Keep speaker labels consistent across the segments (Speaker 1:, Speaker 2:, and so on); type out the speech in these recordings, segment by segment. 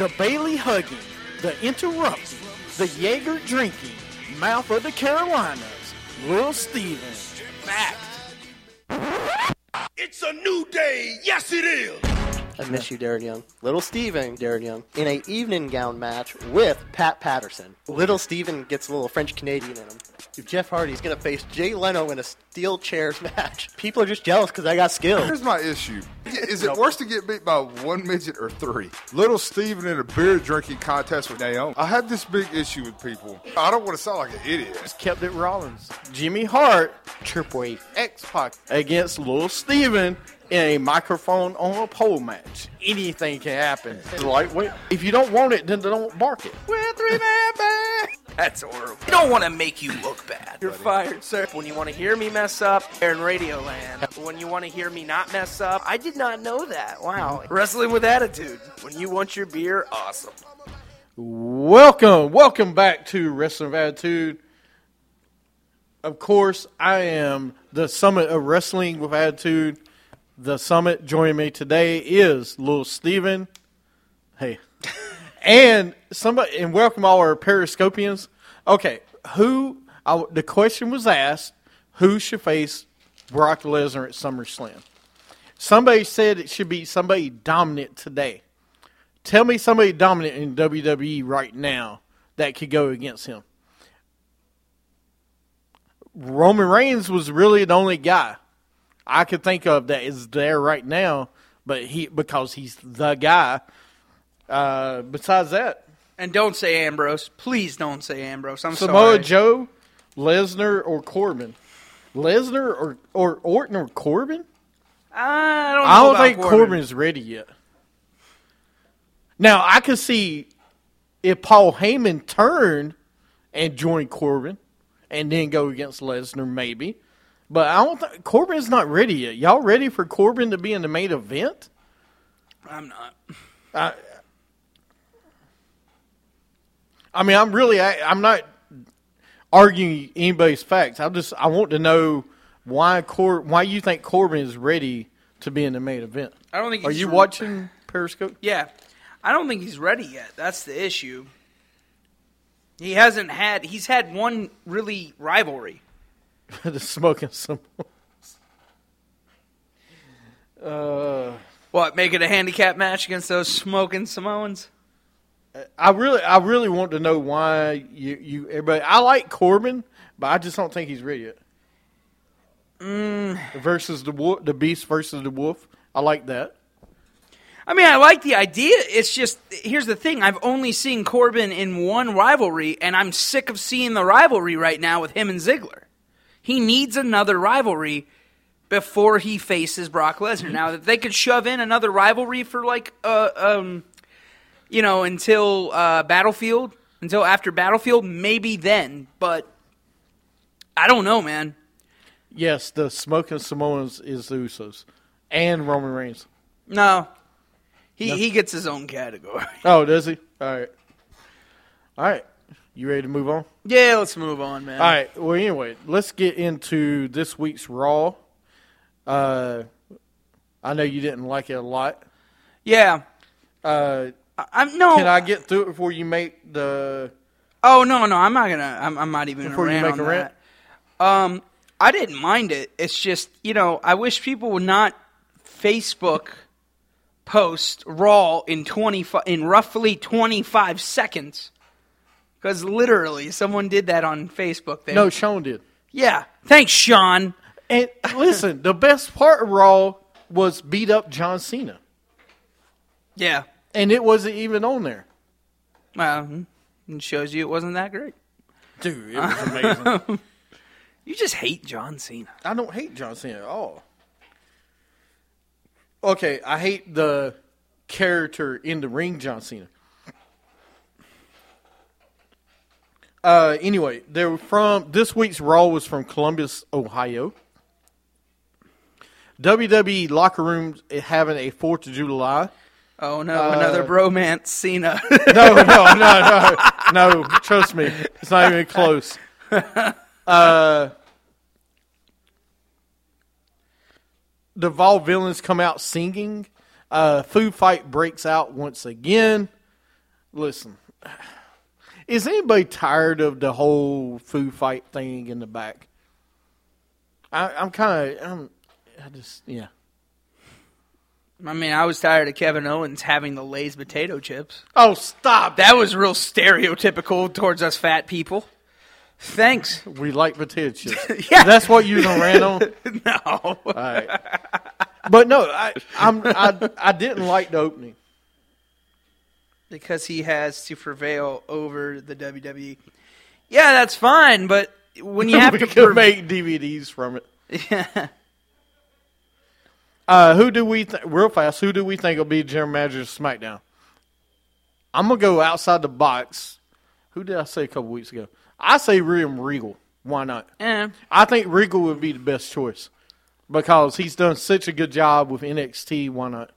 Speaker 1: the Bayley hugging, the interrupting, the Jaeger drinking, mouth of the Carolinas, Lil Steven. Fact.
Speaker 2: It's a new day. Yes, it is.
Speaker 3: I miss you, Darren Young. Little Steven, Darren Young, in a evening gown match with Pat Patterson. Little Steven gets a little French Canadian in him. Jeff Hardy's gonna face Jay Leno in a steel chairs match. People are just jealous because I got skills.
Speaker 4: Here's my issue. Is it worse to get beat by one midget or three? Little Steven in a beer drinking contest with Naomi. I have this big issue with people. I don't want to sound like an idiot.
Speaker 1: Just kept it Rollins. Jimmy Hart,
Speaker 3: Triple wave.
Speaker 1: X Pac against Little Steven in a microphone on a pole match. Anything can happen. It's lightweight. If you don't want it, then don't bark it.
Speaker 2: We're three man band. That's horrible. You don't want to make you look bad.
Speaker 5: You're fired, sir. When you want to hear me mess up, they're in Radioland. When you want to hear me not mess up, I did not know that. Wow. Wrestling with attitude. When you want your beer, awesome.
Speaker 1: Welcome, welcome back to Wrestling with Attitude. Of course, I am the summit of Wrestling with Attitude. The summit joining me today is Lil Steven. Hey. and somebody and welcome all our periscopians. Okay, who I, the question was asked, who should face Brock Lesnar at SummerSlam? Somebody said it should be somebody dominant today. Tell me somebody dominant in WWE right now that could go against him. Roman Reigns was really the only guy I could think of that is there right now, but he because he's the guy. Uh, besides that,
Speaker 5: And don't say Ambrose. Please don't say Ambrose. I'm
Speaker 1: Samoa
Speaker 5: sorry.
Speaker 1: Joe, Lesnar, or Corbin. Lesnar or or Orton or Corbin?
Speaker 5: I don't know
Speaker 1: I don't think
Speaker 5: Corbin.
Speaker 1: is ready yet. Now I could see if Paul Heyman turned and joined Corbin, and then go against Lesnar, maybe. But I don't think Corbin's not ready yet. Y'all ready for Corbin to be in the main event?
Speaker 5: I'm not.
Speaker 1: I, I mean, I'm really, I, I'm not arguing anybody's facts. I just, I want to know why Cor, why you think Corbin is ready to be in the main event.
Speaker 5: I don't think
Speaker 1: Are you
Speaker 5: re-
Speaker 1: watching Periscope?
Speaker 5: Yeah. I don't think he's ready yet. That's the issue. He hasn't had he's had one really rivalry.
Speaker 1: the smoking some. Uh,
Speaker 5: What, make it a handicap match against those smoking Samoans?
Speaker 1: I really, I really want to know why you, you, everybody. I like Corbin, but I just don't think he's ready yet. Versus the wolf, the beast versus the wolf. I like that.
Speaker 5: I mean, I like the idea. It's just here's the thing: I've only seen Corbin in one rivalry, and I'm sick of seeing the rivalry right now with him and Ziggler. He needs another rivalry before he faces Brock Lesnar. Now, that they could shove in another rivalry for like, uh, um, you know, until uh, Battlefield, until after Battlefield, maybe then. But I don't know, man.
Speaker 1: Yes, the smoke smoking Samoans is the Usos and Roman Reigns.
Speaker 5: No, he he gets his own category.
Speaker 1: Oh, does he? All right. All right. You ready to move on?
Speaker 5: yeah, let's move on, man.
Speaker 1: All right. Well, anyway, let's get into this week's Raw. Uh, I know you didn't like it a lot.
Speaker 5: Yeah.
Speaker 1: Uh,
Speaker 5: I- I'm no.
Speaker 1: can I get through it before you make the?
Speaker 5: Oh no, no, I'm not gonna. I'm, I'm not even
Speaker 1: Before
Speaker 5: gonna
Speaker 1: you make
Speaker 5: on
Speaker 1: a rant?
Speaker 5: that. Um, I didn't mind it. It's just you know, I wish people would not Facebook post Raw in twenty in roughly 25 seconds, because literally someone did that on Facebook. They,
Speaker 1: No, Sean did.
Speaker 5: yeah, thanks, Sean.
Speaker 1: And listen, the best part of Raw was beat up John Cena,
Speaker 5: Yeah,
Speaker 1: and it wasn't even on there.
Speaker 5: well, hmm, it shows you it wasn't that great.
Speaker 1: Dude, it was amazing.
Speaker 5: You just hate John Cena.
Speaker 1: I don't hate John Cena at all. Okay, I hate the character in the ring, John Cena. Uh, anyway, they were from this week's Raw was from Columbus, Ohio. WWE locker room having a Fourth of July.
Speaker 5: Oh no, another bromance Cena.
Speaker 1: No, no, no, no, no. Trust me, it's not even close. Uh, the Vaudevillains come out singing. Uh, food fight breaks out once again. Listen, is anybody tired of the whole Foo fight thing in the back? I, I'm kind of, I'm, I just, yeah.
Speaker 5: I mean, I was tired of Kevin Owens having the Lay's potato chips.
Speaker 1: Oh, stop!
Speaker 5: That was real stereotypical towards us fat people. Thanks.
Speaker 1: We like potato chips.
Speaker 5: Yeah.
Speaker 1: That's what you done ran on.
Speaker 5: No.
Speaker 1: All right. But no, I, I'm I, I didn't like the opening.
Speaker 5: Because he has to prevail over the WWE. Yeah, that's fine, but when you have
Speaker 1: we
Speaker 5: to
Speaker 1: could
Speaker 5: pre-
Speaker 1: make DVDs from it.
Speaker 5: Yeah.
Speaker 1: Uh, who do we th- real fast? Who do we think will be general manager of SmackDown? I'm gonna go outside the box. Who did I say a couple weeks ago? I say William Regal. Why not?
Speaker 5: Eh.
Speaker 1: I think Regal would be the best choice because he's done such a good job with NXT. Why not?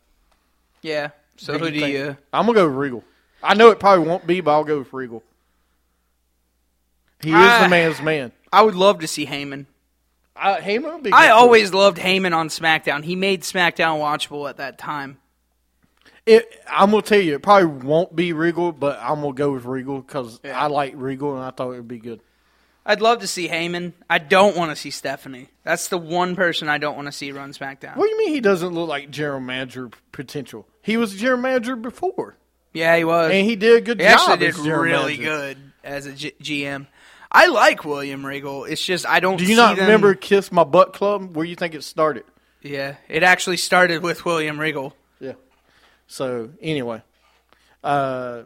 Speaker 5: Yeah. So who do
Speaker 1: think?
Speaker 5: you?
Speaker 1: I'm gonna go with Regal. I know it probably won't be, but I'll go with Regal. He is
Speaker 5: I-
Speaker 1: the man's man.
Speaker 5: I would love to see Heyman.
Speaker 1: Uh, Heyman would be.
Speaker 5: I
Speaker 1: good, too.
Speaker 5: always loved Heyman on SmackDown. He made SmackDown watchable at that time.
Speaker 1: It, I'm gonna tell you, it probably won't be Regal, but I'm gonna go with Regal because I like Regal and I thought it would be good.
Speaker 5: I'd love to see Heyman. I don't want to see Stephanie. That's the one person I don't want to see run SmackDown.
Speaker 1: What do you mean he doesn't look like general manager potential? He was a general manager before,
Speaker 5: Yeah, he was.
Speaker 1: and he did a good
Speaker 5: He
Speaker 1: job.
Speaker 5: actually did really
Speaker 1: manager.
Speaker 5: good as a G- GM. I like William Regal. It's just I don't.
Speaker 1: Do you not
Speaker 5: them-
Speaker 1: remember Kiss My Butt Club? Where you think it started?
Speaker 5: Yeah, it actually started with William Regal.
Speaker 1: Yeah. So anyway, uh,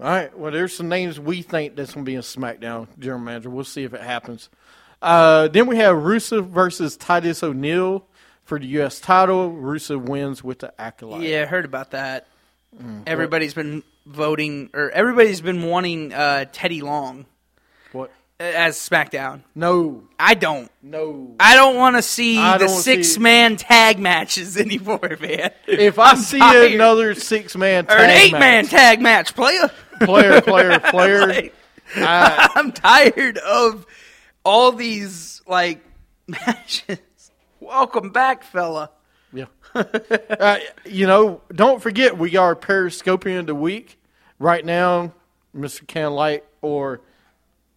Speaker 1: all right. Well, there's some names we think that's going to be in SmackDown general manager. We'll see if it happens. Uh, then we have Rusev versus Titus O'Neil for the U.S. title. Rusev wins with the accolade.
Speaker 5: Yeah, I heard about that.
Speaker 1: Mm,
Speaker 5: Everybody's been voting, or everybody's been wanting uh, Teddy Long
Speaker 1: What?
Speaker 5: as SmackDown.
Speaker 1: No.
Speaker 5: I don't.
Speaker 1: No.
Speaker 5: I don't want to see
Speaker 1: I
Speaker 5: the
Speaker 1: don't see-
Speaker 5: six man tag matches anymore, man.
Speaker 1: If I see
Speaker 5: tired.
Speaker 1: another six man
Speaker 5: or an eight man tag match, player.
Speaker 1: Player, player, player,
Speaker 5: Like,
Speaker 1: I-
Speaker 5: I'm tired of all these like matches. Welcome back, fella.
Speaker 1: Yeah. uh, you know, don't forget we are periscoping the week right now, Mr. Can Light or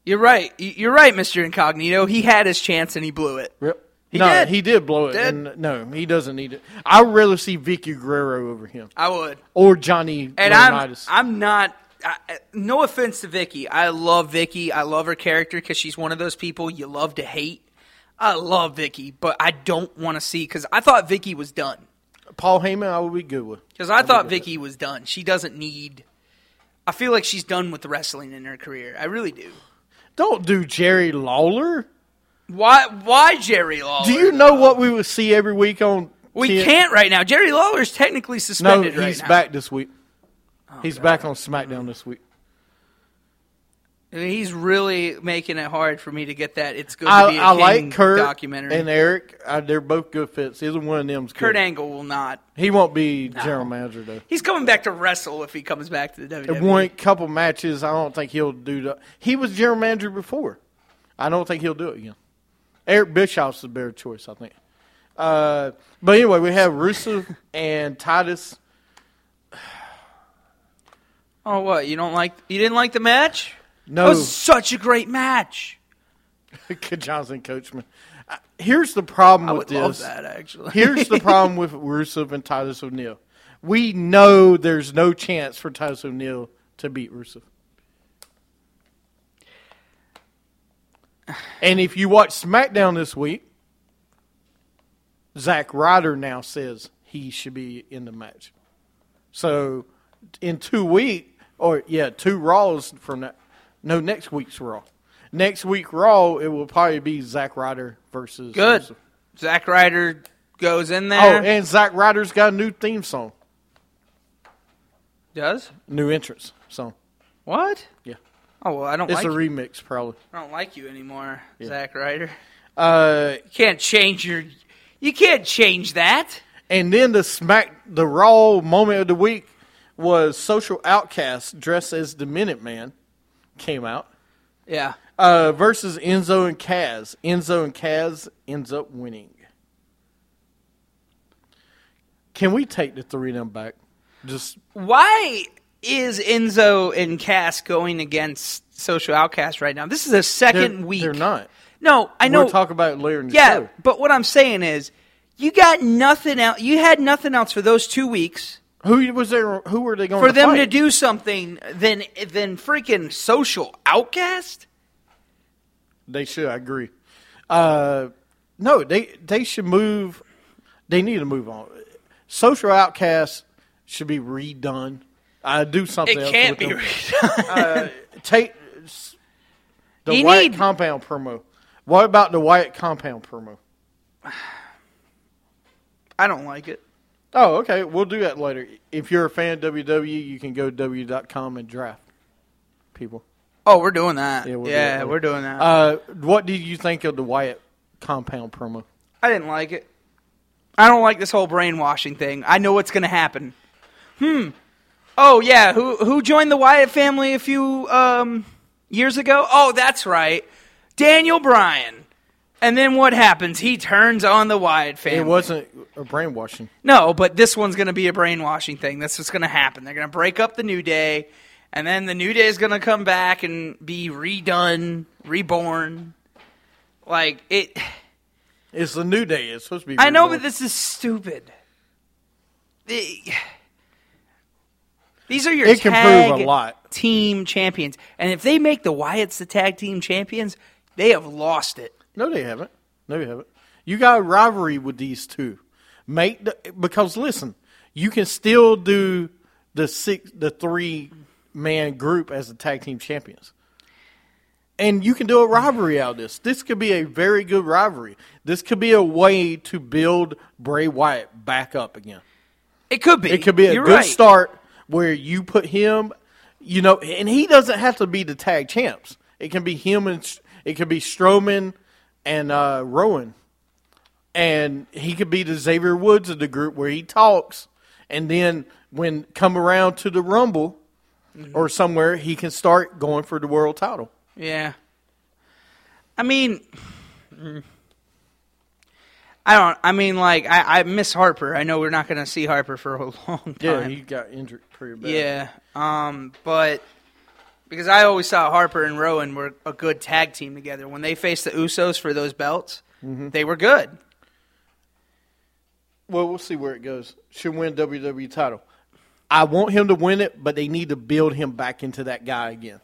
Speaker 5: You're right. You're right, Mr. Incognito. He had his chance and he blew it.
Speaker 1: Rip.
Speaker 5: He
Speaker 1: no,
Speaker 5: did.
Speaker 1: he did blow it.
Speaker 5: Did.
Speaker 1: And no, he doesn't need it. I'd rather see Vicky Guerrero over him
Speaker 5: I would.
Speaker 1: or Johnny
Speaker 5: And I'm I'm not. I, I- no offense to Vicky. I love Vicky. I love her character because she's one of those people you love to hate. I love Vicky, but I don't want to see because I thought Vicky was done.
Speaker 1: Paul Heyman, I would be good with.
Speaker 5: Because I thought Vicky was done. She doesn't need. I feel like she's done with the wrestling in her career. I really do.
Speaker 1: Don't do Jerry Lawler.
Speaker 5: Why? Why Jerry Lawler?
Speaker 1: Do you know what we would see every week on?
Speaker 5: We
Speaker 1: 10?
Speaker 5: can't right now. Jerry Lawler's technically
Speaker 1: No,
Speaker 5: suspended right
Speaker 1: he's
Speaker 5: now.
Speaker 1: back this week. He's back on SmackDown this week.
Speaker 5: I mean, He's really making it hard for me to get that. It's good to
Speaker 1: I,
Speaker 5: be a
Speaker 1: I
Speaker 5: King
Speaker 1: like Kurt
Speaker 5: documentary.
Speaker 1: and Eric. Uh, they're both good fits. Either one of them's good.
Speaker 5: Kurt Angle will not.
Speaker 1: He won't be general manager though.
Speaker 5: He's coming back to wrestle if he comes back to the. WWE.
Speaker 1: A couple matches. I don't think he'll do that. He was general manager before. I don't think he'll do it again. Eric Bischoff's the better choice, I think. Uh, but anyway, we have Rusev and Titus.
Speaker 5: Oh, what? You don't like? You didn't like the match?
Speaker 1: No,
Speaker 5: That was such a great match.
Speaker 1: Good Johnson Coachman. Uh, Here's the problem
Speaker 5: I
Speaker 1: with this.
Speaker 5: that actually.
Speaker 1: Here's the problem with Rusev and Titus O'Neil. We know there's no chance for Titus O'Neil to beat Rusev. And if you watch SmackDown this week, Zack Ryder now says he should be in the match. So in two week or yeah, two Raws from that. No, next week's Raw. Next week Raw, it will probably be Zack Ryder versus
Speaker 5: Good.
Speaker 1: Rusev.
Speaker 5: Zack Ryder goes in there.
Speaker 1: Oh, and Zack Ryder's got a new theme song,
Speaker 5: Does
Speaker 1: new entrance song.
Speaker 5: what?
Speaker 1: Yeah,
Speaker 5: Oh well, I don't
Speaker 1: It's
Speaker 5: like
Speaker 1: a
Speaker 5: you.
Speaker 1: remix, probably.
Speaker 5: I don't like you anymore, Zack Ryder.
Speaker 1: Uh,
Speaker 5: You can't change your. You can't change that.
Speaker 1: and then the smack, the raw moment of the week was Social Outcast dressed as the Minuteman came out
Speaker 5: Yeah.
Speaker 1: uh, versus Enzo and Cass. Enzo and Cass ends up winning. Can we take the three of them back? Just
Speaker 5: Why is Enzo and Cass going against Social Outcast right now? This is the 2nd
Speaker 1: they're,
Speaker 5: week.
Speaker 1: they're not.
Speaker 5: No, I know.
Speaker 1: We'll talk about it later in the
Speaker 5: yeah,
Speaker 1: show.
Speaker 5: but what I'm saying is, you got nothing else. You had nothing else for those two weeks
Speaker 1: Who was there? Who were they going
Speaker 5: for
Speaker 1: to
Speaker 5: them
Speaker 1: fight?
Speaker 5: to do something Then, than freaking Social Outcast.
Speaker 1: They should. I agree. Uh, no, they they should move. They need to move on. Social Outcasts should be redone. I do something.
Speaker 5: It
Speaker 1: else
Speaker 5: can't be.
Speaker 1: them.
Speaker 5: redone.
Speaker 1: Take the
Speaker 5: You
Speaker 1: Wyatt
Speaker 5: need-
Speaker 1: compound promo. What about the Wyatt compound promo?
Speaker 5: I don't like it.
Speaker 1: Oh, okay. We'll do that later. If you're a fan of WWE, you can go to w.com and draft people.
Speaker 5: Oh, we're doing that.
Speaker 1: Yeah,
Speaker 5: Yeah,
Speaker 1: we'll do it later.
Speaker 5: we're doing that.
Speaker 1: Uh, what did you think of the Wyatt compound promo?
Speaker 5: I didn't like it. I don't like this whole brainwashing thing. I know what's going to happen. Hmm. Oh yeah, who who joined the Wyatt family a few um, years ago? Oh, that's right, Daniel Bryan. And then what happens? He turns on the Wyatt family.
Speaker 1: It wasn't a brainwashing.
Speaker 5: No, but this one's going to be a brainwashing thing. That's what's going to happen. They're going to break up the New Day, and then the New Day is going to come back and be redone, reborn. Like it.
Speaker 1: It's the new day. It's supposed to be.
Speaker 5: I know, but this is stupid. The- These are your
Speaker 1: It can
Speaker 5: tag
Speaker 1: prove a lot.
Speaker 5: team champions, and if they make the Wyatts the tag team champions, they have lost it.
Speaker 1: No, they haven't. No, they haven't. You got a rivalry with these two. Make the, because listen, you can still do the six, the three man group as the tag team champions, and you can do a rivalry out of this. This could be a very good rivalry. This could be a way to build Bray Wyatt back up again.
Speaker 5: It could be.
Speaker 1: It could be a
Speaker 5: You're
Speaker 1: good
Speaker 5: right.
Speaker 1: start where you put him, you know, and he doesn't have to be the tag champs. It can be him and it could be Strowman and uh, Rowan, and he could be the Xavier Woods of the group where he talks, and then when come around to the Rumble
Speaker 5: Mm-hmm.
Speaker 1: or somewhere, he can start going for the world title.
Speaker 5: Yeah. I mean. I don't. I mean, like I, I miss Harper. I know we're not going to see Harper for a long time.
Speaker 1: Yeah, he got injured pretty bad.
Speaker 5: Yeah. Um, but because I always thought Harper and Rowan were a good tag team together. When they faced the Usos for those belts,
Speaker 1: Mm-hmm.
Speaker 5: they were good.
Speaker 1: Well, we'll see where it goes. Should win WWE title. I want him to win it, but they need to build him back into that guy again.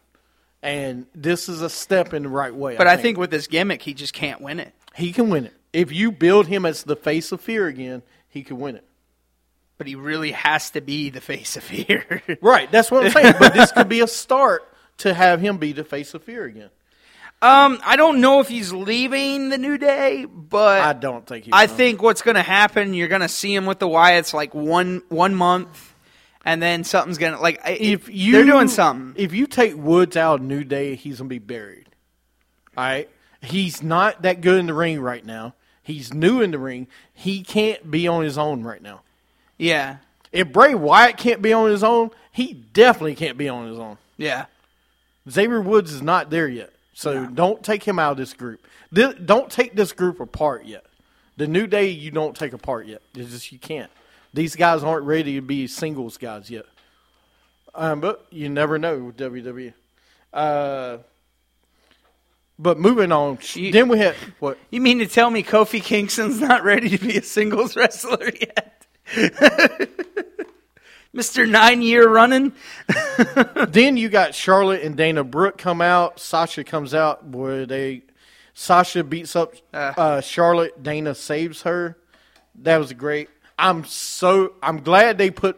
Speaker 1: And this is a step in the right way.
Speaker 5: But I think with this gimmick, he just can't win it.
Speaker 1: he can win it. If you build him as the face of fear again, he can win it.
Speaker 5: But he really has to be the face of fear.
Speaker 1: Right, that's what I'm saying. but this could be a start to have him be the face of fear again.
Speaker 5: um, I don't know if he's leaving the New Day, but
Speaker 1: I don't think he.
Speaker 5: I
Speaker 1: will.
Speaker 5: think what's going to happen, you're going to see him with the Wyatts like one one month, and then something's going to like
Speaker 1: if you
Speaker 5: they're doing something.
Speaker 1: If you take Woods out of New Day, he's gonna be buried. All right, he's not that good in the ring right now. He's new in the ring. He can't be on his own right now.
Speaker 5: Yeah,
Speaker 1: If Bray Wyatt can't be on his own, he definitely can't be on his own.
Speaker 5: yeah.
Speaker 1: Xavier Woods is not there yet, so don't take him out of this group. Thi- don't take this group apart yet. The New Day, you don't take apart yet. It's just you can't. These guys aren't ready to be singles guys yet. Um, but you never know with WWE. Uh, but moving on,
Speaker 5: You-
Speaker 1: then we had what?
Speaker 5: You mean to tell me Kofi Kingston's not ready to be a singles wrestler yet? Mr. Nine Year Running?
Speaker 1: then you got Charlotte and Dana Brooke come out. Sasha comes out where they Sasha beats up uh, Charlotte. Dana saves her. That was great. I'm so I'm glad they put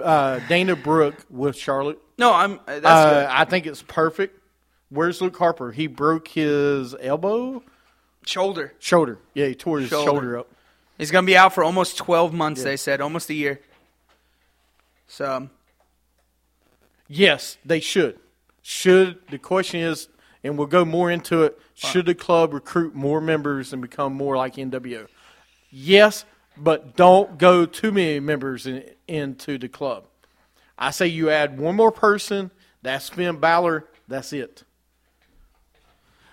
Speaker 1: uh, Dana Brooke with Charlotte.
Speaker 5: No, I'm. uh, That's
Speaker 1: Uh,
Speaker 5: good.
Speaker 1: I think it's perfect. Where's Luke Harper? He broke his elbow,
Speaker 5: Shoulder.
Speaker 1: shoulder. Yeah, he tore his
Speaker 5: Shoulder.
Speaker 1: shoulder, up.
Speaker 5: He's going to be out for almost 12 months, they said. Almost a year. So, um,
Speaker 1: Yes, they should. Should the question is, and we'll go more into it. Should the club recruit more members and become more like NWO? Yes, but don't go too many members in, into the club. I say you add one more person. That's Finn Balor. That's it.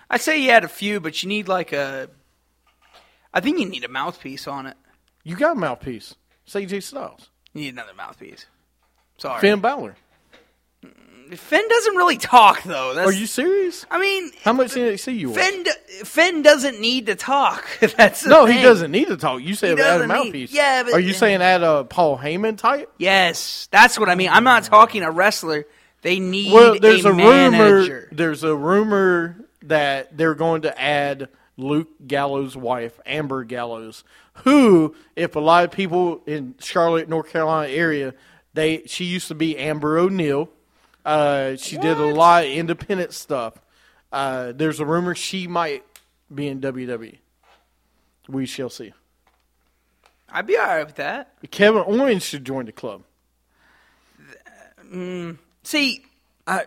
Speaker 5: I say you add a few, but you need like a. I think you need a mouthpiece on it.
Speaker 1: You got a mouthpiece. AJ Styles.
Speaker 5: You need another mouthpiece. Sorry,
Speaker 1: Finn Balor.
Speaker 5: Finn doesn't really talk though. That's,
Speaker 1: Are you serious?
Speaker 5: I mean,
Speaker 1: How much NXT you watch?
Speaker 5: Finn. Finn doesn't need to talk. That's
Speaker 1: No,
Speaker 5: thing.
Speaker 1: he doesn't need to talk. You said add a
Speaker 5: doesn't need-
Speaker 1: mouthpiece.
Speaker 5: yeah, but-
Speaker 1: Are you saying add a Paul Heyman type?
Speaker 5: Yes, that's what I mean. I'm not talking a wrestler. They need
Speaker 1: Well, there's
Speaker 5: a,
Speaker 1: a, rumor. There's a rumor that they're going to add Luke Gallows' wife, Amber Gallows, who, if a lot of people in Charlotte, North Carolina area, they she used to be Amber O'Neill. Uh, she did a lot of independent stuff. Uh, there's a rumor she might be in WWE. We shall see.
Speaker 5: I'd be all right with that.
Speaker 1: Kevin Owens should join the club.
Speaker 5: See, uh,
Speaker 1: You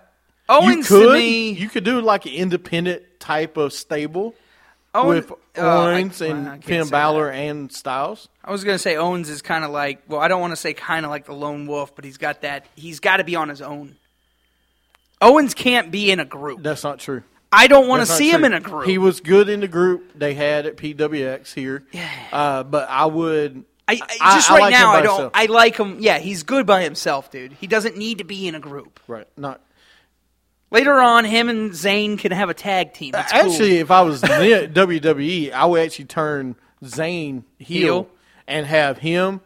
Speaker 5: Owens
Speaker 1: could,
Speaker 5: to me.
Speaker 1: you could do like an independent type of stable.
Speaker 5: Owens,
Speaker 1: with
Speaker 5: oh,
Speaker 1: Owens
Speaker 5: well, I
Speaker 1: and
Speaker 5: can't
Speaker 1: Finn Balor
Speaker 5: that.
Speaker 1: and Styles.
Speaker 5: I was gonna say Owens is kind of like. Well, I don't want to say kind of like the lone wolf, but he's got that. He's got to be on his own. Owens can't be in a group.
Speaker 1: That's not true.
Speaker 5: I don't want to see him in a group.
Speaker 1: He was good in the group they had at PWX here.
Speaker 5: Yeah.
Speaker 1: Uh, but I would.
Speaker 5: I, I, just right
Speaker 1: like
Speaker 5: now, I don't.
Speaker 1: himself.
Speaker 5: I like him. Yeah, he's good by himself, dude. He doesn't need to be in a group.
Speaker 1: right. Not
Speaker 5: Later on, him and Zayn can have a tag team. Cool.
Speaker 1: actually. If I was near WWE, I would actually turn Zayn heel,
Speaker 5: Heel.
Speaker 1: and have him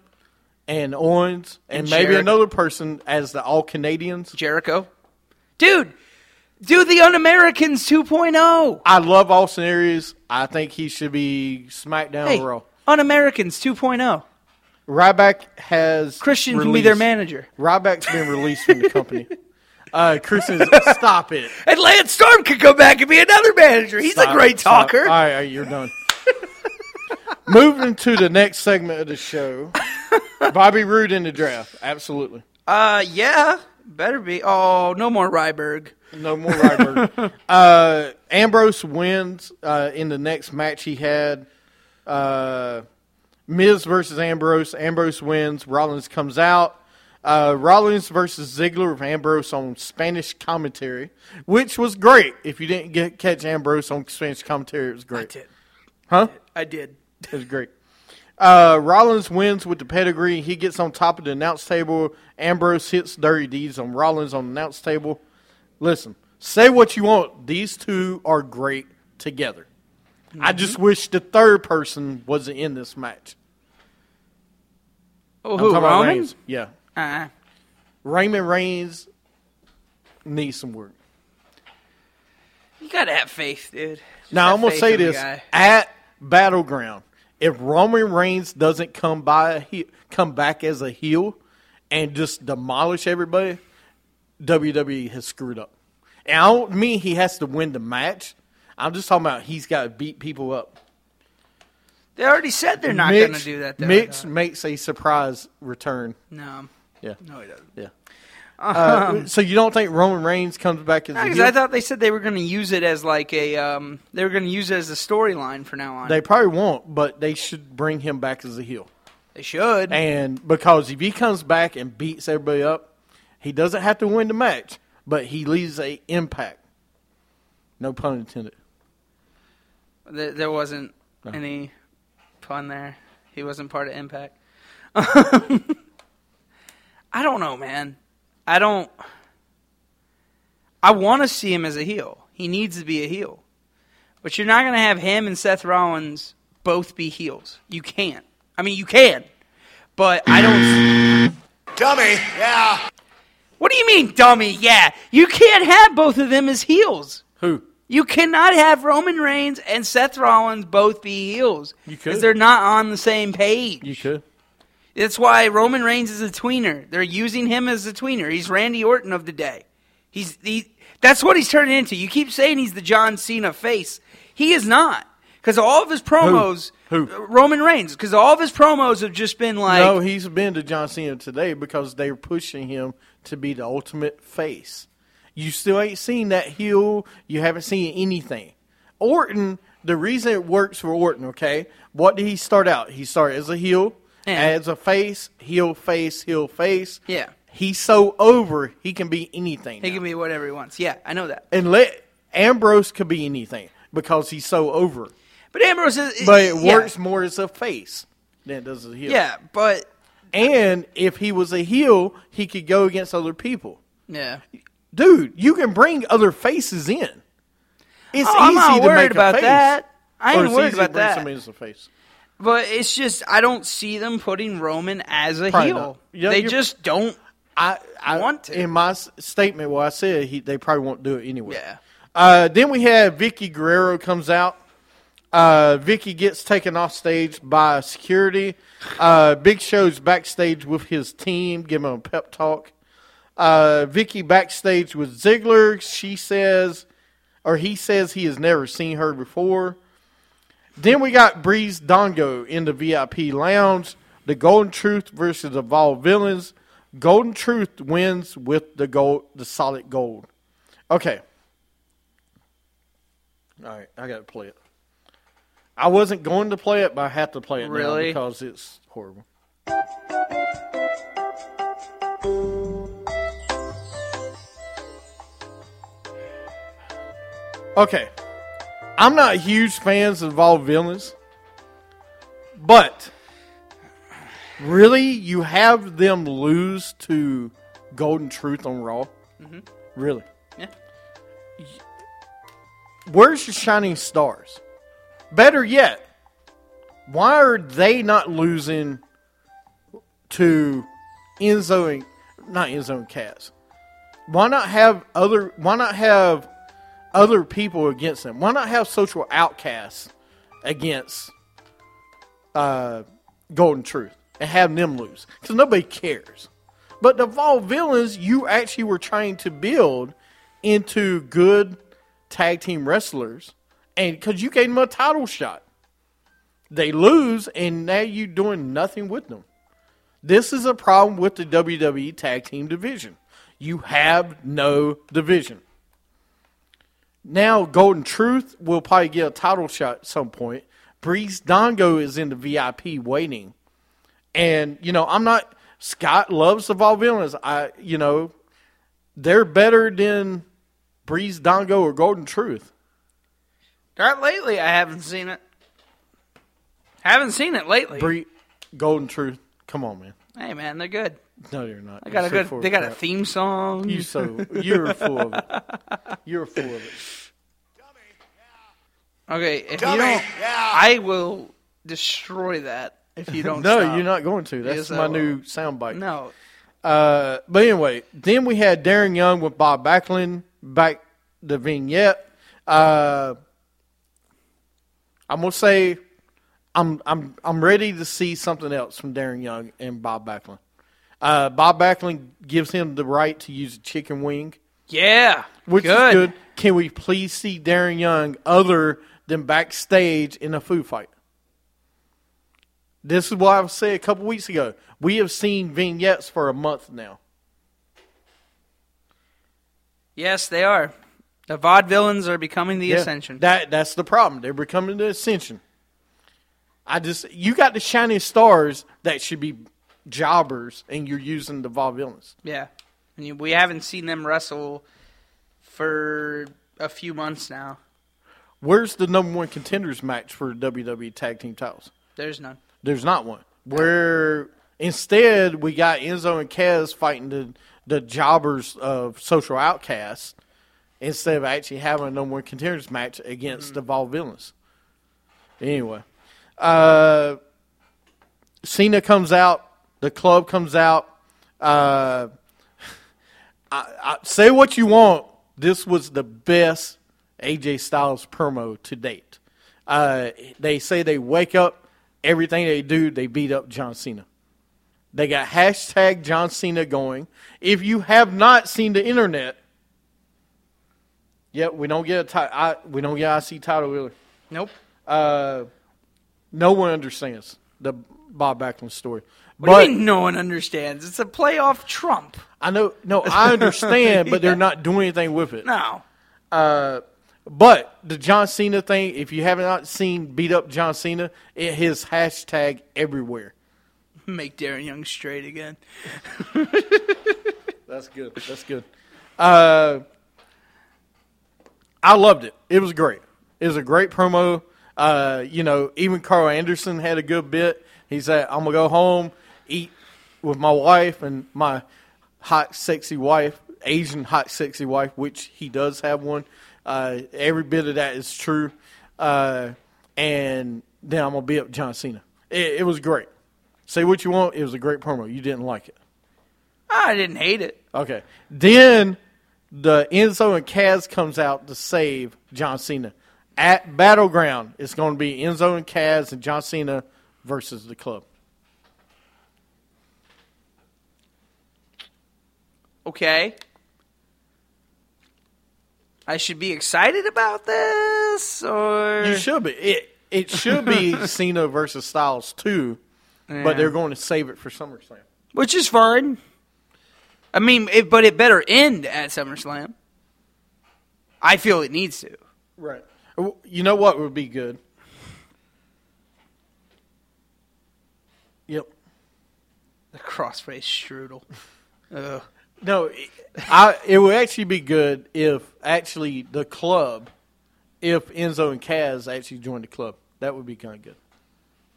Speaker 1: and Owens and,
Speaker 5: And
Speaker 1: maybe
Speaker 5: Jericho.
Speaker 1: another person as the All Canadians.
Speaker 5: Jericho, dude, do the Un-Americans 2.0.
Speaker 1: I love Austin Aries. I think he should be SmackDown
Speaker 5: Hey,
Speaker 1: Raw.
Speaker 5: Un-Americans 2.0.
Speaker 1: Ryback has
Speaker 5: Christian can be their manager.
Speaker 1: Ryback's been released from the company. Uh, Christian, stop it.
Speaker 5: And Lance Storm could come back and be another manager. He's a great
Speaker 1: stop.
Speaker 5: talker.
Speaker 1: All right, all right, you're done. Moving to the next segment of the show, Bobby Roode in the draft. Absolutely,
Speaker 5: Uh, yeah, better be. Oh, no more Ryberg.
Speaker 1: no more Ryberg. uh, Ambrose wins uh, in the next match he had. Uh, Miz versus Ambrose. Ambrose wins. Rollins comes out. Uh, Rollins versus Ziggler with Ambrose on Spanish commentary, which was great. If you didn't get catch Ambrose on Spanish commentary, it was great.
Speaker 5: did.
Speaker 1: Huh?
Speaker 5: I did.
Speaker 1: It was great. Uh, Rollins wins with the pedigree. He gets on top of the announce table. Ambrose hits dirty deeds on Rollins on the announce table. Listen, say what you want. These two are great together. I just wish the third person wasn't in this match.
Speaker 5: Oh, who? Roman?
Speaker 1: Yeah.
Speaker 5: Uh,
Speaker 1: Raymond Reigns needs some work.
Speaker 5: you gotta have faith, dude. Just
Speaker 1: Now I'm gonna say this at Battleground. If Roman Reigns doesn't come by, he, come back as a heel and just demolish everybody, WWE has screwed up. And I don't mean he has to win the match. I'm just talking about he's got to beat people up.
Speaker 5: They already said they're not gonna do that. Though,
Speaker 1: Mitch
Speaker 5: though.
Speaker 1: makes a surprise return.
Speaker 5: No,
Speaker 1: Yeah,
Speaker 5: no, he doesn't.
Speaker 1: yeah. Uh, so you don't think Roman Reigns comes back as a
Speaker 5: Because
Speaker 1: heel?
Speaker 5: I thought they said they were going to use it as like a um, they were going to use it as a storyline for now on.
Speaker 1: they probably won't, but they should bring him back as a heel.
Speaker 5: They should.
Speaker 1: And because if he comes back and beats everybody up, he doesn't have to win the match, but he leaves a impact. No pun intended.
Speaker 5: There, there wasn't any pun there. He wasn't part of Impact. I don't know, man. I don't. I want to see him as a heel. He needs to be a heel. But you're not going to have him and Seth Rollins both be heels. You can't. I mean, you can. But I don't.
Speaker 6: Dummy, yeah.
Speaker 5: What do you mean, dummy? Yeah. You can't have both of them as heels.
Speaker 1: Who?
Speaker 5: You cannot have Roman Reigns and Seth Rollins both be heels.
Speaker 1: You could.
Speaker 5: Because they're not on the same page.
Speaker 1: You could.
Speaker 5: That's why Roman Reigns is a tweener. They're using him as a tweener. He's Randy Orton of the day. He's he. That's what he's turning into. You keep saying he's the John Cena face. He is not. Because all of his promos,
Speaker 1: Who?
Speaker 5: uh, Roman Reigns, because all of his promos have just been like,
Speaker 1: no, he's been to John Cena today because they're pushing him to be the ultimate face. You still ain't seen that heel. You haven't seen anything. Orton, the reason it works for Orton, okay? What did he start out? He started as a heel,
Speaker 5: Yeah.
Speaker 1: as a face, heel, face, heel, face.
Speaker 5: Yeah.
Speaker 1: He's so over, he can be anything.
Speaker 5: He
Speaker 1: now.
Speaker 5: can be whatever he wants. Yeah, I know that.
Speaker 1: and let Ambrose could be anything because he's so over.
Speaker 5: But Ambrose is.
Speaker 1: But it
Speaker 5: yeah.
Speaker 1: works more as a face than it does as a heel.
Speaker 5: Yeah, but
Speaker 1: And if he was a heel, he could go against other people.
Speaker 5: yeah.
Speaker 1: Dude, you can bring other faces in. It's
Speaker 5: Oh, I'm
Speaker 1: easy to
Speaker 5: worried
Speaker 1: make a
Speaker 5: about
Speaker 1: face.
Speaker 5: that. I ain't
Speaker 1: it's
Speaker 5: worried
Speaker 1: easy to
Speaker 5: about
Speaker 1: bring
Speaker 5: that.
Speaker 1: somebody as a face.
Speaker 5: But it's just I don't see them putting Roman as a
Speaker 1: Probably
Speaker 5: heel.
Speaker 1: Yeah,
Speaker 5: they just don't.
Speaker 1: I, I
Speaker 5: Want to.
Speaker 1: In my statement, what I said, he, they probably won't do it anyway.
Speaker 5: Yeah.
Speaker 1: Uh, then we have Vicky Guerrero comes out. Uh, Vicky gets taken off stage by security. Uh, Big Show's backstage with his team, give him a pep talk. Uh, Vicky backstage with Ziggler. She says, or he says he has never seen her before. Then we got Breezango in the VIP lounge. The Golden Truth versus the Vaudevillains. Golden Truth wins with the gold, the solid gold. Okay. All right, I got to play it. I wasn't going to play it, but I have to play it now
Speaker 5: Really?
Speaker 1: because it's horrible. Okay. I'm not huge fans of all villains, but really, you have them lose to Golden Truth on Raw? Mm-hmm. Really?
Speaker 5: Yeah.
Speaker 1: Where's your shining stars? Better yet, why are they not losing to Enzo and not Enzo and Cass? Why not have other? Why not have other people against them? Why not have social outcasts against uh, Golden Truth and have them lose? Because nobody cares. But the Vaudevillains, you actually were trying to build into good tag team wrestlers, and because you gave them a title shot, they lose, and now you're doing nothing with them. This is a problem with the WWE tag team division. You have no division. Now, Golden Truth will probably get a title shot at some point. Breezango is in the VIP waiting. And, you know, I'm not. Scott loves the Vaudevillains. I, you know, they're better than Breeze Dongo or Golden Truth.
Speaker 5: Not lately. I haven't seen it. Haven't seen it lately.
Speaker 1: Bree, Golden Truth. Come on, man.
Speaker 5: hey man, they're good.
Speaker 1: No, you're not.
Speaker 5: They got a
Speaker 1: You're so
Speaker 5: good.
Speaker 1: full
Speaker 5: They
Speaker 1: of
Speaker 5: got a theme song.
Speaker 1: You so you're full of it. You're full of it.
Speaker 5: okay, if
Speaker 6: Dummy,
Speaker 5: you don't,
Speaker 6: yeah.
Speaker 5: I will destroy that. If you don't,
Speaker 1: No,
Speaker 5: stop.
Speaker 1: you're not going to. That's
Speaker 5: Yes,
Speaker 1: my
Speaker 5: will.
Speaker 1: new soundbite.
Speaker 5: No,
Speaker 1: Uh, but anyway, then we had Darren Young with Bob Backlund back the vignette. Uh, I'm gonna say I'm I'm I'm ready to see something else from Darren Young and Bob Backlund. Uh, Bob Backlund gives him the right to use a chicken wing,
Speaker 5: yeah,
Speaker 1: which
Speaker 5: good.
Speaker 1: is good. Can we please see Darren Young other than backstage in a food fight? This is what I said a couple weeks ago. We have seen vignettes for a month now.
Speaker 5: Yes, they are. The vaudevillains are becoming the
Speaker 1: Yeah,
Speaker 5: ascension.
Speaker 1: That that's the problem. They're becoming the ascension. I just you got the shining stars that should be jobbers, and you're using the vaudevillains.
Speaker 5: yeah, and you, we haven't seen them wrestle for a few months now.
Speaker 1: Where's the number one contenders match for WWE Tag Team titles?
Speaker 5: There's none.
Speaker 1: There's not one. Where instead we got Enzo and Cass fighting the the jobbers of social outcasts instead of actually having a number one contenders match against the vaudevillains. Anyway, uh, Cena comes out. The club comes out. Uh, I, I, say what you want. This was the best AJ Styles promo to date. Uh, they say they wake up, everything they do, they beat up John Cena. They got hashtag John Cena going. If you have not seen the internet, yep, we don't get a ti- I, we don't get IC title really.
Speaker 5: Nope.
Speaker 1: Uh, no one understands the Bob Backlund story.
Speaker 5: What do
Speaker 1: But
Speaker 5: you mean no one understands? It's a playoff trump.
Speaker 1: I know, no, I understand, but they're not doing anything with it.
Speaker 5: No.
Speaker 1: But the John Cena thing, if you have not seen beat up John Cena, it his hashtag everywhere.
Speaker 5: Make Darren Young straight again.
Speaker 1: That's good. That's good. Uh, I loved it. It was great. It was a great promo. Uh, you know, even Karl Anderson had a good bit. He said, "I'm gonna go home, eat with my wife and my hot, sexy wife, Asian hot, sexy wife, which he does have one. Uh, every bit of that is true. Uh, and then I'm gonna beat up John Cena. It, it was great. Say what you want. It was a great promo. You didn't like it.
Speaker 5: I didn't hate it.
Speaker 1: Okay. Then the Enzo and Cass comes out to save John Cena. At Battleground, it's going to be Enzo and Cass and John Cena versus the club.
Speaker 5: Okay. I should be excited about this, or
Speaker 1: You should be. It it should be Cena versus Styles too,
Speaker 5: Yeah.
Speaker 1: but they're going to save it for SummerSlam.
Speaker 5: which is fine. I mean, it, but it better end at SummerSlam. I feel it needs to.
Speaker 1: Right. You know what would be good? Yep.
Speaker 5: The crossface strudel. Ugh.
Speaker 1: No, it- I, it would actually be good if actually the club, if Enzo and Cass actually joined the club. That would be kind of good.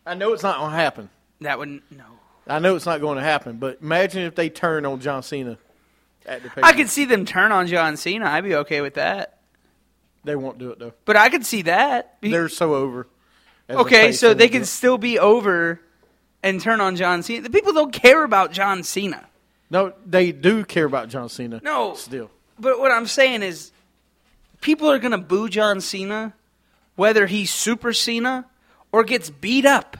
Speaker 1: I know it's not going to happen.
Speaker 5: That would no.
Speaker 1: I know it's not going to happen, but imagine if they turn on John Cena at the pay
Speaker 5: I could see them turn on John Cena. I'd be okay with that.
Speaker 1: They won't do it though.
Speaker 5: But I could see that.
Speaker 1: They're so over.
Speaker 5: okay, so they can still be over and turn on John Cena. The people don't care about John Cena.
Speaker 1: No, they do care about John Cena.
Speaker 5: No.
Speaker 1: still.
Speaker 5: But what I'm saying is, people are going to boo John Cena, whether he's Super Cena or gets beat up.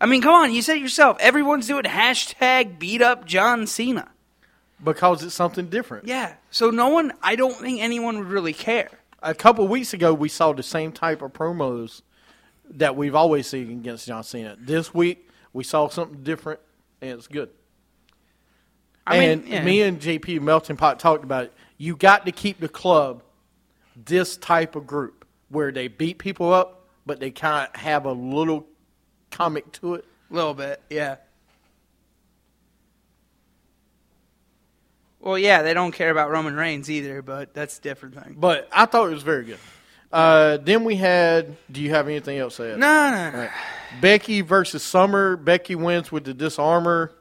Speaker 5: I mean, come on, you said it yourself. Everyone's doing hashtag beat up John Cena.
Speaker 1: because it's something different.
Speaker 5: Yeah. So no one, I don't think anyone would really care.
Speaker 1: A couple weeks ago, we saw the same type of promos that we've always seen against John Cena. This week, we saw something different, and it's good.
Speaker 5: I
Speaker 1: and
Speaker 5: mean, yeah.
Speaker 1: me and JP Melting Pot talked about it. You got to keep the club this type of group where they beat people up, but they kind of have a little comic to it.
Speaker 5: A little bit, yeah. Well, yeah, they don't care about Roman Reigns either, but that's a different thing.
Speaker 1: But I thought it was very good. Uh, then we had. Do you have anything else to add?
Speaker 5: No, no, no.
Speaker 1: Right. Becky versus Summer. Becky wins with the Dis-arm-her.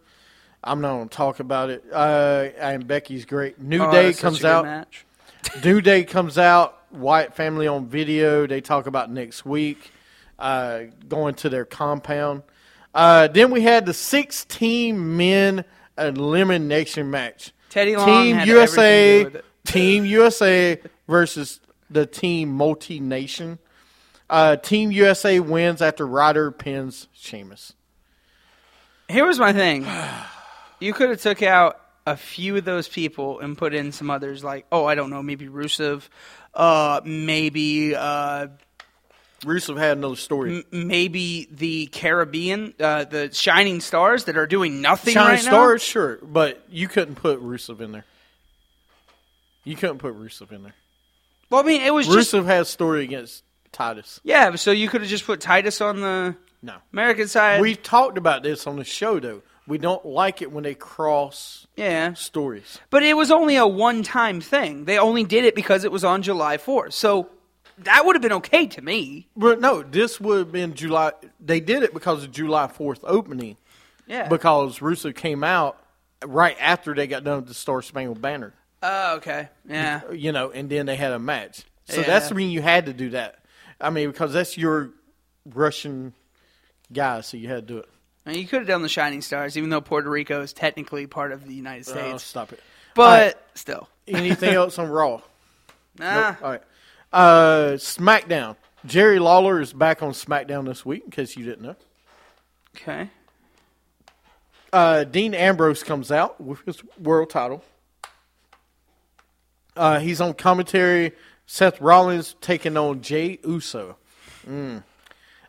Speaker 1: I'm not going to talk about it. Uh, and Becky's great. New
Speaker 5: Oh,
Speaker 1: Day
Speaker 5: that's such a
Speaker 1: comes out. New Day comes out. Wyatt family on video. They talk about next week uh, going to their compound. Uh, then we had the 16 men elimination match.
Speaker 5: Teddy Long
Speaker 1: Team USA,
Speaker 5: to do with it.
Speaker 1: Team USA versus the Team Multi Nation. Uh, Team USA wins after Ryder pins Sheamus.
Speaker 5: Here was my thing. You could have took out a few of those people and put in some others, like oh, I don't know, maybe Rusev, uh, maybe uh,
Speaker 1: Rusev had another story.
Speaker 5: m- maybe the Caribbean, uh, the Shining Stars that are doing nothing
Speaker 1: Shining
Speaker 5: right
Speaker 1: Stars, sure, but you couldn't put Rusev in there. You couldn't put Rusev in there.
Speaker 5: Well, I mean, it was just
Speaker 1: Rusev had a story against Titus.
Speaker 5: yeah. So you could have just put Titus on the
Speaker 1: No.
Speaker 5: American side.
Speaker 1: We've talked about this on the show, though. We don't like it when they cross
Speaker 5: yeah,
Speaker 1: stories.
Speaker 5: But it was only a one time thing. They only did it because it was on July 4th. So that would have been okay to me.
Speaker 1: But no, this would have been July. They did it because of July 4th opening.
Speaker 5: Yeah.
Speaker 1: Because Rusev came out right after they got done with the Star Spangled Banner.
Speaker 5: Oh, okay. Yeah.
Speaker 1: you know, and then they had a match. So
Speaker 5: Yeah.
Speaker 1: that's the reason you had to do that. I mean, because that's your Russian guy, so you had to do it.
Speaker 5: And you could have done the Shining Stars, even though Puerto Rico is technically part of the United
Speaker 1: Oh,
Speaker 5: States.
Speaker 1: stop it.
Speaker 5: but still.
Speaker 1: Anything else on Raw?
Speaker 5: Nah.
Speaker 1: All right. Uh, SmackDown. Jerry Lawler is back on SmackDown this week, in case you didn't know.
Speaker 5: Okay.
Speaker 1: Uh, Dean Ambrose comes out with his world title. Uh, he's on commentary. Seth Rollins taking on Jay Uso. Mm.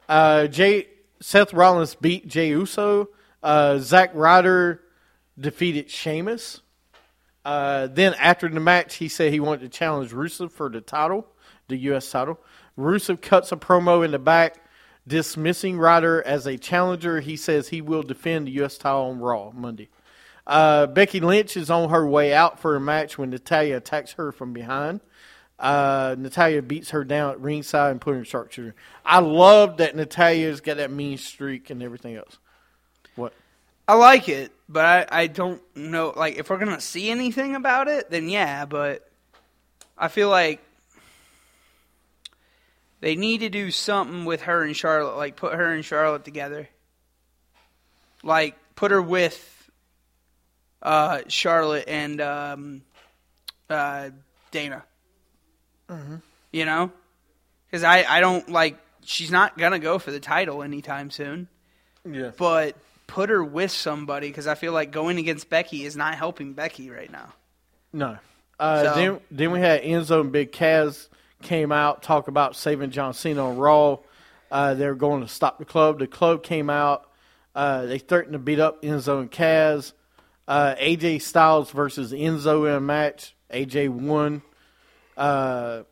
Speaker 1: Uh, Jay Seth Rollins beat Jay Uso Uh, Zack Ryder defeated Sheamus. Uh, then after the match, he said he wanted to challenge Rusev for the title, the U.S. title. Rusev cuts a promo in the back, dismissing Ryder as a challenger. He says he will defend the U.S. title on Raw Monday. Uh, Becky Lynch is on her way out for a match when Natalya attacks her from behind. Uh, Natalya beats her down at ringside and put her in sharpshooter. I love that Natalya's got that mean streak and everything else. What?
Speaker 5: I like it, but I, I don't know. Like, if we're gonna see anything about it, then yeah. But I feel like they need to do something with her and Charlotte. Like, put her and Charlotte together. Like, put her with uh, Charlotte and um, uh, Dana. You know, because I I don't like. She's not gonna go for the title anytime soon
Speaker 1: Yeah.
Speaker 5: but put her with somebody because I feel like going against Becky is not helping Becky right now.
Speaker 1: No. Uh,
Speaker 5: So-
Speaker 1: then, then we had Enzo and Big Cass came out talk about saving John Cena on Raw. Uh, they were going to stop the club. The club came out. Uh, they threatened to beat up Enzo and Cass. Uh, AJ Styles versus Enzo in a match. AJ won. Uh,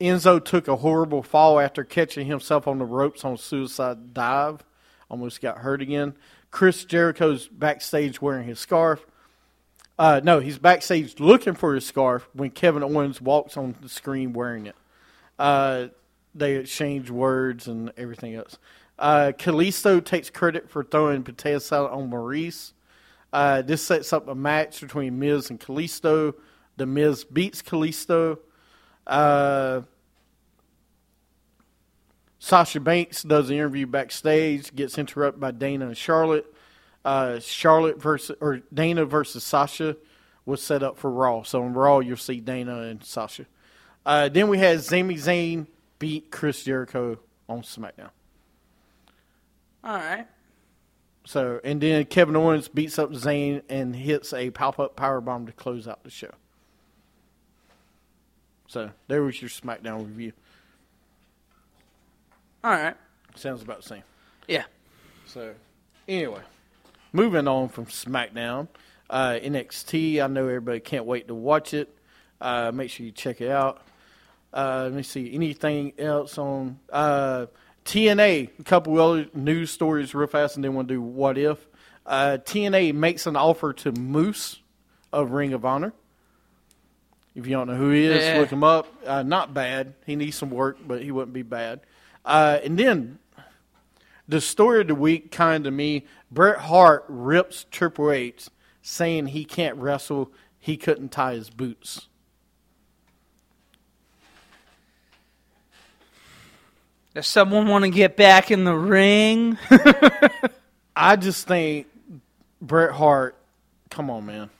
Speaker 1: Enzo took a horrible fall after catching himself on the ropes on suicide dive. Almost got hurt again. Chris Jericho's backstage wearing his scarf. Uh, no, he's backstage looking for his scarf when Kevin Owens walks on the screen wearing it. Uh, they exchange words and everything else. Uh, Kalisto takes credit for throwing potato salad on Maryse. Uh, this sets up a match between Miz and Kalisto. The Miz beats Kalisto. Uh, Sasha Banks does an interview backstage, gets interrupted by Dana and Charlotte. Uh, Charlotte versus or Dana versus Sasha was set up for Raw. So in Raw, you'll see Dana and Sasha. Uh, then we had Sami Zayn beat Chris Jericho on SmackDown.
Speaker 5: All right.
Speaker 1: So and then Kevin Owens beats up Zayn and hits a pop up power bomb to close out the show. So there was your SmackDown review.
Speaker 5: All right.
Speaker 1: Sounds about the same.
Speaker 5: Yeah.
Speaker 1: So, anyway, moving on from SmackDown, uh, NXT. I know everybody can't wait to watch it. Uh, make sure you check it out. Uh, let me see. Anything else on uh, TNA? A couple other news stories real fast, and then we'll do what if. Uh, TNA makes an offer to Moose of Ring of Honor. If you don't know who he is,
Speaker 5: Yeah.
Speaker 1: look him up. Uh, not bad. He needs some work, but he wouldn't be bad. Uh, and then the story of the week, kind to me, Bret Hart rips Triple H, saying he can't wrestle, he couldn't tie his boots.
Speaker 5: Does someone want to get back in the ring?
Speaker 1: I just think Bret Hart, come on, man.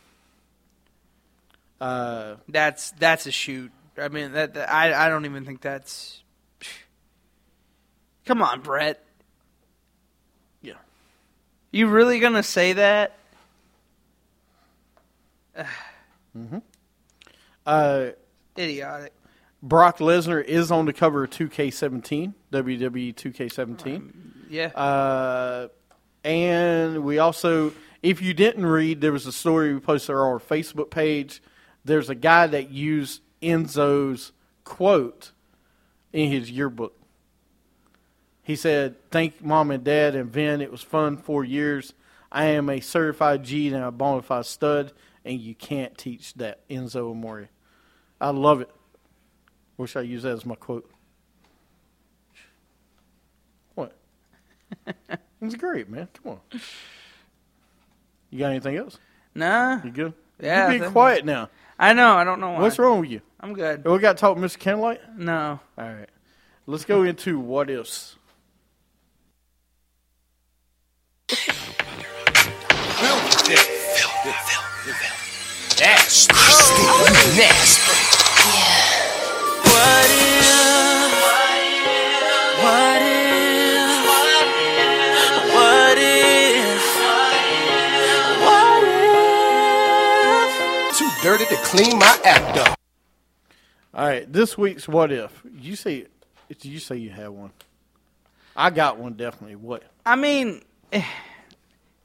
Speaker 1: Uh,
Speaker 5: that's that's a shoot. I mean, that, that- I I don't even think that's. Come on, Bret.
Speaker 1: yeah.
Speaker 5: You really gonna say that?
Speaker 1: Uh,
Speaker 5: Idiotic.
Speaker 1: Brock Lesnar is on the cover of 2K17, WWE 2K17.
Speaker 5: Yeah.
Speaker 1: Uh, and we also, if you didn't read, there was a story we posted on our Facebook page. There's a guy that used Enzo's quote in his yearbook. He said, Thank mom and dad and Vin. It was fun four years. I am a certified G and a bona fide stud, and you can't teach that. Enzo Amore. I love it. Wish I used that as my quote. What? It's great, man. Come on. You got anything else?
Speaker 5: nah.
Speaker 1: You good?
Speaker 5: Yeah,
Speaker 1: You being quiet now.
Speaker 5: I know. I don't know why.
Speaker 1: What's wrong with you?
Speaker 5: I'm good.
Speaker 1: We got to talk Mr. Candlelight?
Speaker 5: No.
Speaker 1: All right. Let's go into what ifs.
Speaker 7: Nasty. Oh. Nasty.
Speaker 2: What if? If?
Speaker 6: To clean my act up.
Speaker 1: All right. This week's what if. You say, you say you had one? I got one definitely. What?
Speaker 5: I mean,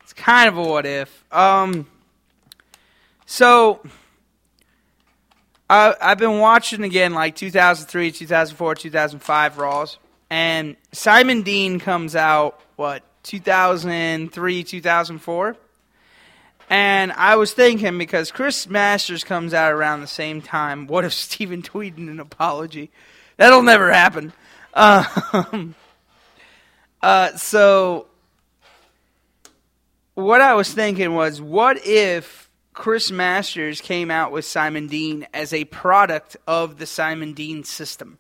Speaker 5: It's kind of a what if. Um, so I I've been watching again like 2003, 2004, 2005 Raws, and Simon Dean comes out what 2003, 2004. And I was thinking because Chris Masters comes out around the same time. What if Steven tweeted an apology? That'll never happen. Um, uh, so what I was thinking was, what if Chris Masters came out with Simon Dean as a product of the Simon Dean system?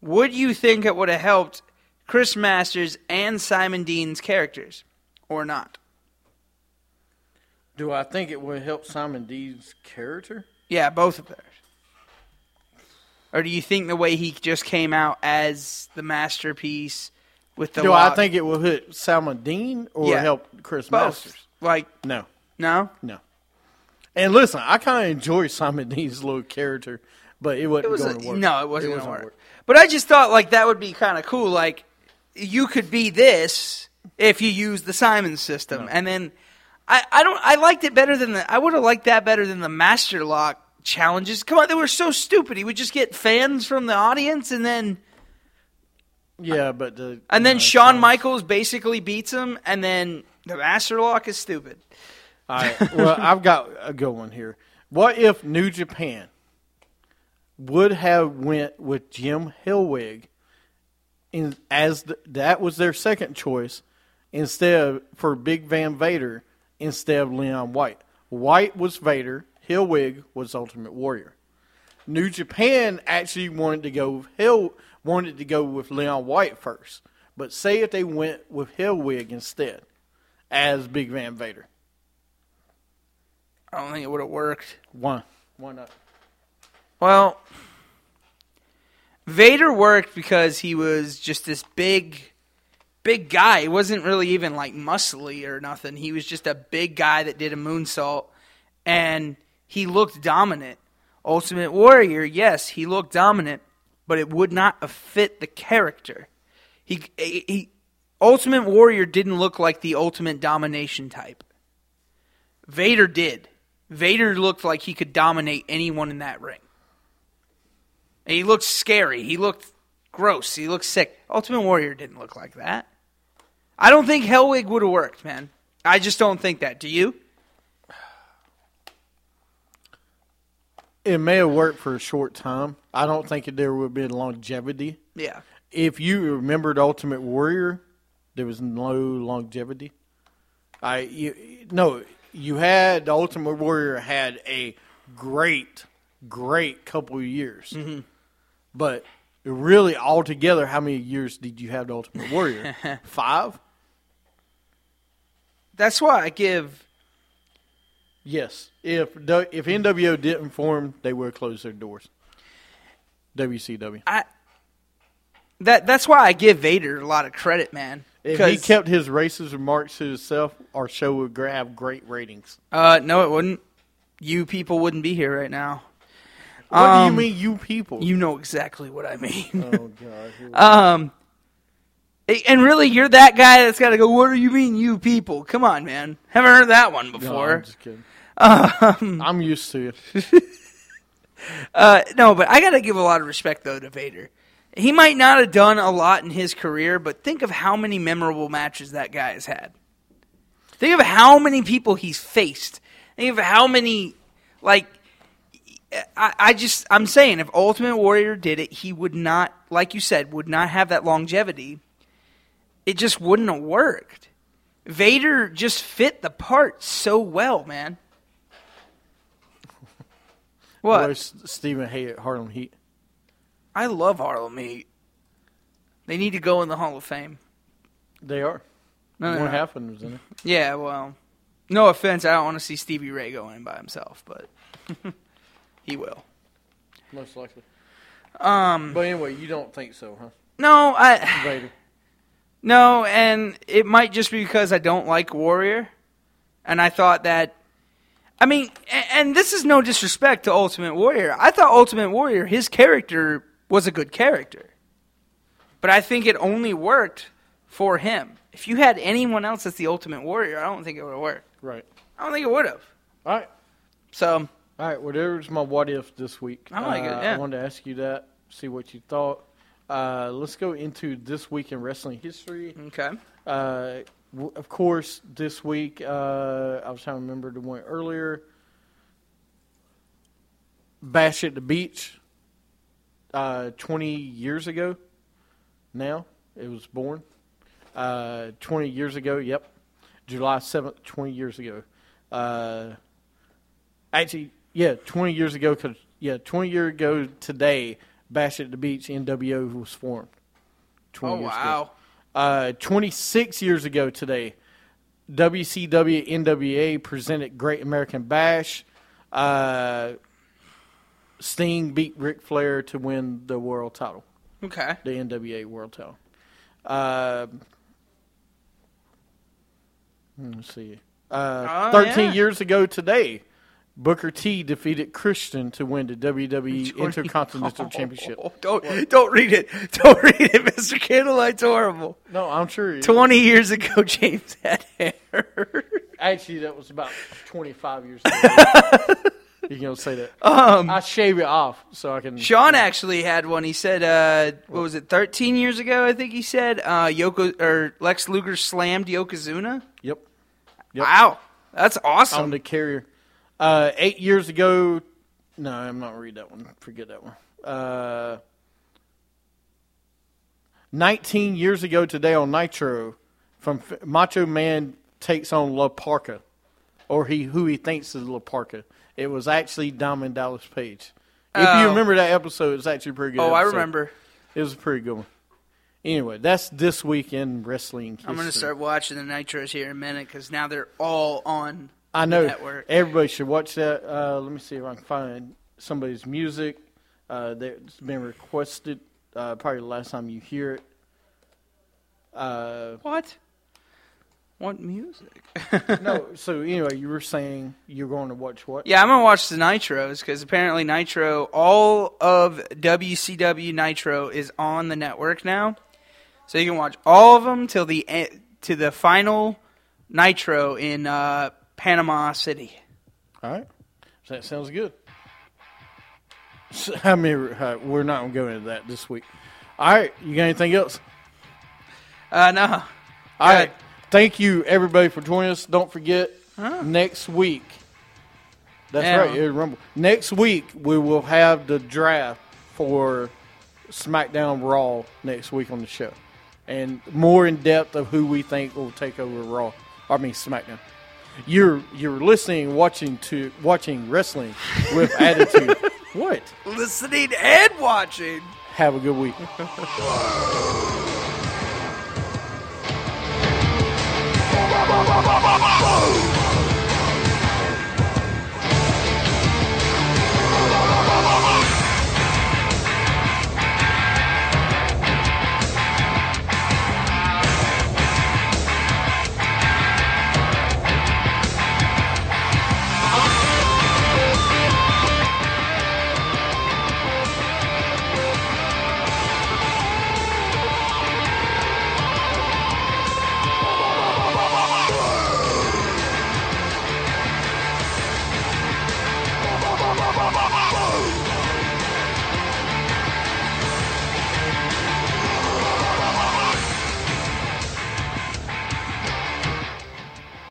Speaker 5: Would you think it would have helped Chris Masters and Simon Dean's characters, or not?
Speaker 1: Do I think it would help Simon Dean's character?
Speaker 5: Yeah, both of theirs. Or do you think the way he just came out as the masterpiece with the
Speaker 1: Do I think it will hit Simon Dean or
Speaker 5: Yeah.
Speaker 1: help Chris
Speaker 5: both?
Speaker 1: Masters?
Speaker 5: Like
Speaker 1: No,
Speaker 5: no,
Speaker 1: no. And listen, I kind of enjoy Simon Dean's little character, but it wasn't
Speaker 5: it was
Speaker 1: going
Speaker 5: a,
Speaker 1: to work.
Speaker 5: no, it wasn't, gonna
Speaker 1: wasn't
Speaker 5: work. But I just thought like that would be kind of cool. Like you could be this if you use the Simon system, and then I, I don't I liked it better than the I would have liked that better than the Master Lock challenges. Come on, they were so stupid. He would just get fans from the audience, and then
Speaker 1: Yeah, but the
Speaker 5: and then
Speaker 1: no,
Speaker 5: Shawn Michaels basically beats him, and then the Master Lock is stupid.
Speaker 1: All right. Well, I've got a good one here. What if New Japan would have went with Jim Hellwig in as the, that was their second choice instead of for Big Van Vader instead of Leon White. White was Vader, Hellwig was Ultimate Warrior. New Japan actually wanted to go with Hell wanted to go with Leon White first. But say if they went with Hellwig instead as Big Van Vader.
Speaker 5: I don't think it would have worked.
Speaker 1: Why? Why not?
Speaker 5: Well, Vader worked because he was just this big, big guy. He wasn't really even like muscly or nothing. He was just a big guy that did a moonsault, and he looked dominant. Ultimate Warrior, yes, he looked dominant, but it would not fit the character. He, he Ultimate Warrior didn't look like the ultimate domination type. Vader did. Vader looked like he could dominate anyone in that ring. And he looked scary. He looked gross. He looked sick. Ultimate Warrior didn't look like that. I don't think Hellwig would have worked, man. I just don't think that. Do you?
Speaker 1: It may have worked for a short time. I don't think there would have been longevity.
Speaker 5: Yeah.
Speaker 1: If you remembered Ultimate Warrior, there was no longevity. I you, no, you had the Ultimate Warrior had a great, great couple of years,
Speaker 5: Mm-hmm.
Speaker 1: but really altogether, how many years did you have the Ultimate Warrior? Five.
Speaker 5: That's why I give.
Speaker 1: Yes. If if NWO didn't form, they would have closed their doors. WCW.
Speaker 5: I That that's why I give Vader a lot of credit, man.
Speaker 1: If he kept his racist remarks to himself, our show would grab great ratings.
Speaker 5: uh, no, it wouldn't. You people wouldn't be here right now.
Speaker 1: What
Speaker 5: Um,
Speaker 1: do you mean, you people?
Speaker 5: You know exactly what I mean.
Speaker 1: oh God.
Speaker 5: Um, and really, you're that guy that's got to go. What do you mean, you people? Come on, man. Haven't heard that one
Speaker 1: No,
Speaker 5: before.
Speaker 1: I'm just kidding.
Speaker 5: Um,
Speaker 1: I'm used to it.
Speaker 5: uh, no, but I got to give a lot of respect though to Vader. He might not have done a lot in his career, but think of how many memorable matches that guy has had. Think of how many people he's faced. Think of how many, like, I, I just, I'm saying, if Ultimate Warrior did it, he would not, like you said, would not have that longevity. It just wouldn't have worked. Vader just fit the part so well, man. What?
Speaker 1: Boy, S- Stephen hated Harlem Heat.
Speaker 5: I love Harlem Heat. They need to go in the Hall of Fame.
Speaker 1: They are.
Speaker 5: No,
Speaker 1: One half of them was in it.
Speaker 5: Yeah, well, no offense, I don't want to see Stevie Ray go in by himself, but he will.
Speaker 1: Most likely.
Speaker 5: Um,
Speaker 1: But anyway, you don't think so, huh?
Speaker 5: no, I
Speaker 1: Vader.
Speaker 5: No, and it might just be because I don't like Warrior, and I thought that. I mean, and this is no disrespect to Ultimate Warrior. I thought Ultimate Warrior, his character was a good character, but I think it only worked for him. If you had anyone else as the Ultimate Warrior, I don't think it would have worked.
Speaker 1: Right.
Speaker 5: I don't think it would have.
Speaker 1: All right.
Speaker 5: So
Speaker 1: All right. Well, there's my what if this week.
Speaker 5: I like it,
Speaker 1: Uh,
Speaker 5: yeah.
Speaker 1: I wanted to ask you that, see what you thought. Uh, let's go into this week in wrestling history.
Speaker 5: okay.
Speaker 1: Uh, w- of course, this week uh, I was trying to remember the one earlier. Bash at the Beach. Uh, Twenty years ago. Now it was born. Uh, Twenty years ago. Yep, July seventh. Twenty years ago. Uh, actually, yeah, twenty years ago. Cause yeah, twenty years ago today, Bash at the Beach NWO was formed. 20
Speaker 5: Oh
Speaker 1: years ago.
Speaker 5: wow.
Speaker 1: Uh, 26 years ago today, WCW NWA presented Great American Bash. Uh, Sting beat Ric Flair to win the world title,
Speaker 5: Okay.
Speaker 1: the NWA world title. Uh, let's see. Uh,
Speaker 5: Oh,
Speaker 1: 13
Speaker 5: yeah.
Speaker 1: years ago today, Booker T defeated Christian to win the WWE Intercontinental Championship.
Speaker 5: Don't don't read it. Don't read it, Mr. Candlelight's horrible.
Speaker 1: No, I'm sure.
Speaker 5: Twenty years ago, James had hair.
Speaker 1: Actually, that was about 25 years ago. you can say that.
Speaker 5: Um,
Speaker 1: I shave it off so I can.
Speaker 5: Sean actually had one. He said, uh, "What was it? Thirteen years ago, I think he said." Uh, Yoko or Lex Luger slammed Yokozuna.
Speaker 1: Yep. Yep.
Speaker 5: Wow, that's
Speaker 1: On
Speaker 5: awesome.
Speaker 1: the carrier. Uh, eight years ago. No, I'm not read that one. Forget that one. Uh, 19 years ago today on Nitro, from F- Macho Man takes on La Parka, or he who he thinks is La Parka. It was actually Diamond Dallas Page. If you
Speaker 5: Oh.
Speaker 1: remember that episode, it's actually pretty good.
Speaker 5: oh, I remember.
Speaker 1: It was a pretty good one. Anyway, that's this week in wrestling.
Speaker 5: I'm gonna start watching the Nitros here in a minute because now they're all on.
Speaker 1: I know
Speaker 5: network.
Speaker 1: everybody should watch that. Uh, let me see if I can find somebody's music uh, that's been requested. Uh, probably the last time you hear it. Uh,
Speaker 5: What? What music?
Speaker 1: no, so anyway, you were saying you're going to watch what?
Speaker 5: Yeah, I'm gonna watch the Nitros because apparently Nitro, all of WCW Nitro is on the network now, so you can watch all of them till the e- to the final Nitro in uh, Panama City.
Speaker 1: All right, that sounds good. So, I mean, uh, we're not going to go into that this week. All right, you got anything else?
Speaker 5: Uh, no,
Speaker 1: All right. Thank you, everybody, for joining us. Don't forget, next week. That's
Speaker 5: Yeah.
Speaker 1: right, Air Rumble. Next week, we will have the draft for SmackDown Raw next week on the show. And more in depth of who we think will take over Raw. I mean, SmackDown you're you're listening, watching to watching wrestling with attitude. what?
Speaker 5: Listening and watching.
Speaker 1: Have a good week.